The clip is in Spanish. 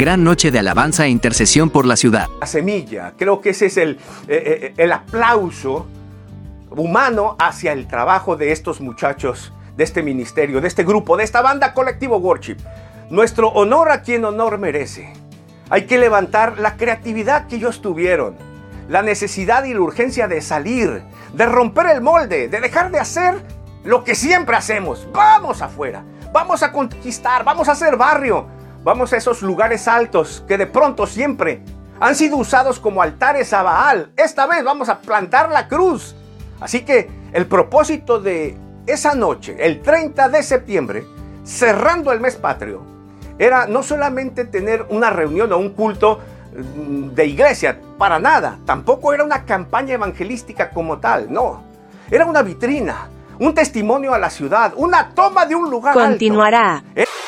gran noche de alabanza e intercesión por la ciudad. La semilla, creo que ese es el, eh, eh, el aplauso humano hacia el trabajo de estos muchachos, de este ministerio, de este grupo, de esta banda colectivo Worship. Nuestro honor a quien honor merece. Hay que levantar la creatividad que ellos tuvieron, la necesidad y la urgencia de salir, de romper el molde, de dejar de hacer lo que siempre hacemos. Vamos afuera, vamos a conquistar, vamos a hacer barrio, vamos a esos lugares altos que de pronto siempre han sido usados como altares a Baal. Esta vez vamos a plantar la cruz. Así que el propósito de esa noche, el 30 de septiembre, cerrando el mes patrio, era no solamente tener una reunión o un culto mm, de iglesia, para nada, tampoco era una campaña evangelística como tal, no, era una vitrina, un testimonio a la ciudad, una toma de un lugar. Continuará. Alto.